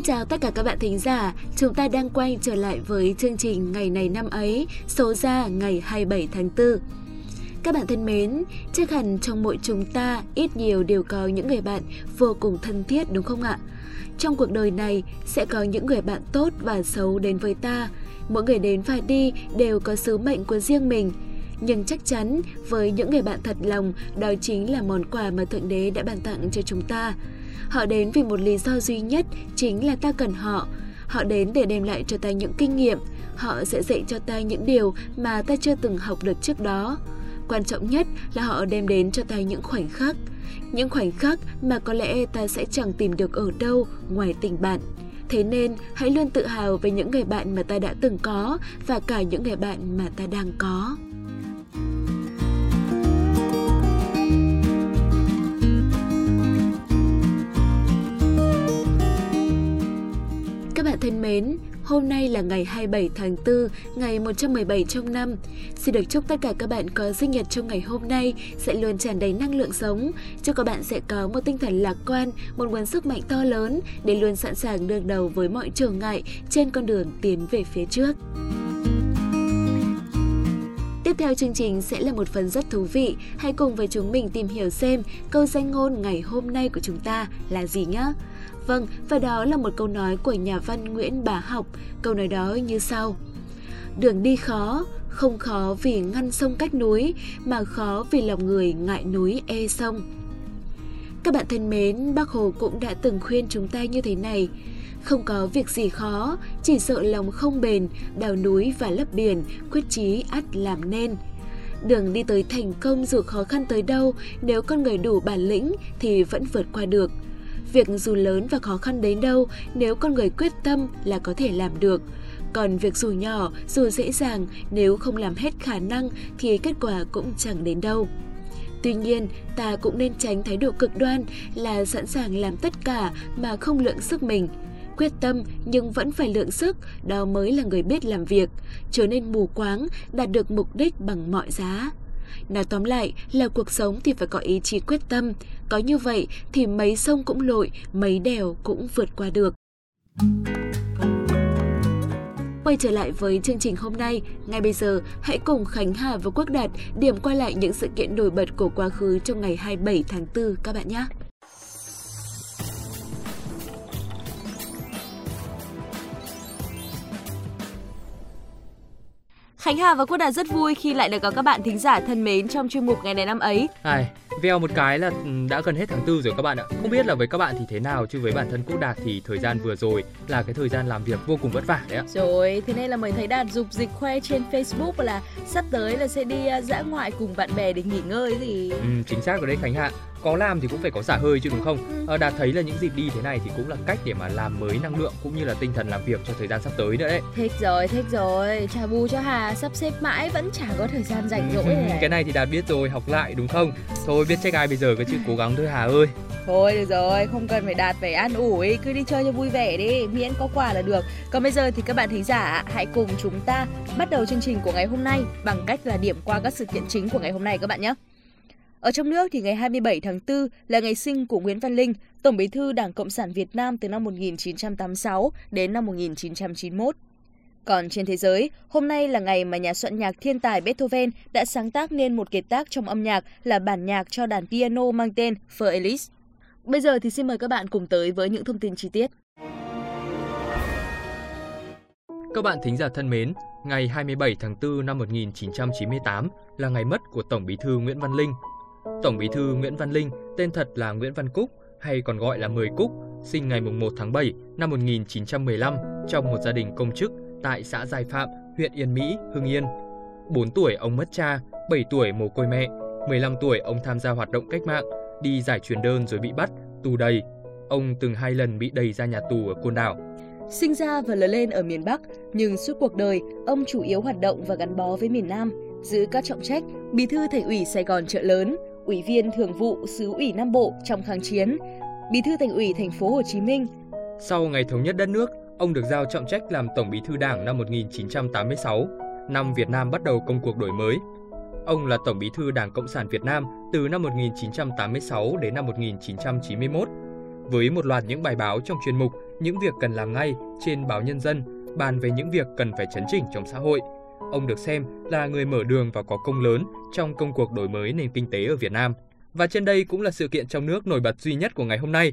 Xin chào tất cả các bạn thính giả, chúng ta đang quay trở lại với chương trình Ngày này năm ấy, số ra ngày 27 tháng 4. Các bạn thân mến, chắc hẳn trong mỗi chúng ta ít nhiều đều có những người bạn vô cùng thân thiết đúng không ạ? Trong cuộc đời này sẽ có những người bạn tốt và xấu đến với ta. Mỗi người đến và đi đều có sứ mệnh của riêng mình. Nhưng chắc chắn với những người bạn thật lòng, đó chính là món quà mà Thượng Đế đã ban tặng cho chúng ta. Họ đến vì một lý do duy nhất, chính là ta cần họ. Họ đến để đem lại cho ta những kinh nghiệm, họ sẽ dạy cho ta những điều mà ta chưa từng học được trước đó. Quan trọng nhất là họ đem đến cho ta những khoảnh khắc, những khoảnh khắc mà có lẽ ta sẽ chẳng tìm được ở đâu ngoài tình bạn. Thế nên hãy luôn tự hào về những người bạn mà ta đã từng có và cả những người bạn mà ta đang có. Hôm nay là ngày 27 tháng 4, ngày 117 trong năm. Xin được chúc tất cả các bạn có sinh nhật trong ngày hôm nay sẽ luôn tràn đầy năng lượng sống. Chúc các bạn sẽ có một tinh thần lạc quan, một nguồn sức mạnh to lớn để luôn sẵn sàng đương đầu với mọi trở ngại trên con đường tiến về phía trước. Tiếp theo chương trình sẽ là một phần rất thú vị. Hãy cùng với chúng mình tìm hiểu xem câu danh ngôn ngày hôm nay của chúng ta là gì nhé. Vâng, và đó là một câu nói của nhà văn Nguyễn Bá Học. Câu nói đó như sau. Đường đi khó, không khó vì ngăn sông cách núi, mà khó vì lòng người ngại núi e sông. Các bạn thân mến, Bác Hồ cũng đã từng khuyên chúng ta như thế này. Không có việc gì khó, chỉ sợ lòng không bền, đào núi và lấp biển, quyết chí ắt làm nên. Đường đi tới thành công dù khó khăn tới đâu, nếu con người đủ bản lĩnh thì vẫn vượt qua được. Việc dù lớn và khó khăn đến đâu, nếu con người quyết tâm là có thể làm được. Còn việc dù nhỏ, dù dễ dàng, nếu không làm hết khả năng thì kết quả cũng chẳng đến đâu. Tuy nhiên, ta cũng nên tránh thái độ cực đoan là sẵn sàng làm tất cả mà không lượng sức mình. Quyết tâm nhưng vẫn phải lượng sức, đó mới là người biết làm việc, trở nên mù quáng, đạt được mục đích bằng mọi giá. Nói tóm lại là cuộc sống thì phải có ý chí quyết tâm, có như vậy thì mấy sông cũng lội, mấy đèo cũng vượt qua được. Quay trở lại với chương trình hôm nay, ngay bây giờ hãy cùng Khánh Hà và Quốc Đạt điểm qua lại những sự kiện nổi bật của quá khứ trong ngày 27 tháng 4 các bạn nhé. Khánh Hà và Quốc Đạt rất vui khi lại được có các bạn thính giả thân mến trong chuyên mục ngày này năm ấy. Hi veo một cái là ừ, đã gần hết tháng tư rồi các bạn ạ. Không biết là với các bạn thì thế nào chứ với bản thân Quốc Đạt thì thời gian vừa rồi là cái thời gian làm việc vô cùng vất vả đấy ạ. Rồi, thế nên là mới thấy Đạt dục dịch khoe trên Facebook là sắp tới là sẽ đi à, dã ngoại cùng bạn bè để nghỉ ngơi gì. Ừ, chính xác rồi đấy Khánh Hạ có làm thì cũng phải có xả hơi chứ đúng không? Ừ. À, Đạt thấy là những dịp đi thế này thì cũng là cách để mà làm mới năng lượng cũng như là tinh thần làm việc cho thời gian sắp tới nữa đấy. Thích rồi, thích rồi. Chà bù cho Hà sắp xếp mãi vẫn chả có thời gian rảnh rỗi này. Cái này thì Đạt biết rồi, học lại đúng không? Thôi biết trách ai bây giờ cứ chịu cố gắng thôi Hà ơi. Thôi được rồi, không cần phải Đạt phải ăn ủi, cứ đi chơi cho vui vẻ đi, miễn có quà là được. Còn bây giờ thì các bạn thính giả hãy cùng chúng ta bắt đầu chương trình của ngày hôm nay bằng cách là điểm qua các sự kiện chính của ngày hôm nay các bạn nhé. Ở trong nước thì ngày 27 tháng 4 là ngày sinh của Nguyễn Văn Linh, Tổng bí thư Đảng Cộng sản Việt Nam từ năm 1986 đến năm 1991. Còn trên thế giới, hôm nay là ngày mà nhà soạn nhạc thiên tài Beethoven đã sáng tác nên một kiệt tác trong âm nhạc là bản nhạc cho đàn piano mang tên Für Bây giờ thì xin mời các bạn cùng tới với những thông tin chi tiết. Các bạn thính giả thân mến, ngày 27 tháng 4 năm 1998 là ngày mất của Tổng bí thư Nguyễn Văn Linh, Tổng Bí thư Nguyễn Văn Linh, tên thật là Nguyễn Văn Cúc hay còn gọi là Mười Cúc, sinh ngày 1 tháng 7 năm 1915 trong một gia đình công chức tại xã Giai Phạm, huyện Yên Mỹ, Hưng Yên. 4 tuổi ông mất cha, 7 tuổi mồ côi mẹ, 15 tuổi ông tham gia hoạt động cách mạng, đi giải truyền đơn rồi bị bắt, tù đầy. Ông từng hai lần bị đẩy ra nhà tù ở Côn Đảo. Sinh ra và lớn lên ở miền Bắc, nhưng suốt cuộc đời, ông chủ yếu hoạt động và gắn bó với miền Nam, giữ các trọng trách Bí thư Thành ủy Sài Gòn chợ lớn, Ủy viên Thường vụ xứ ủy Nam Bộ trong kháng chiến, Bí thư Thành ủy Thành phố Hồ Chí Minh. Sau ngày thống nhất đất nước, ông được giao trọng trách làm Tổng Bí thư Đảng năm 1986, năm Việt Nam bắt đầu công cuộc đổi mới. Ông là Tổng Bí thư Đảng Cộng sản Việt Nam từ năm 1986 đến năm 1991. Với một loạt những bài báo trong chuyên mục những việc cần làm ngay trên báo Nhân dân, bàn về những việc cần phải chấn chỉnh trong xã hội. Ông được xem là người mở đường và có công lớn trong công cuộc đổi mới nền kinh tế ở Việt Nam. Và trên đây cũng là sự kiện trong nước nổi bật duy nhất của ngày hôm nay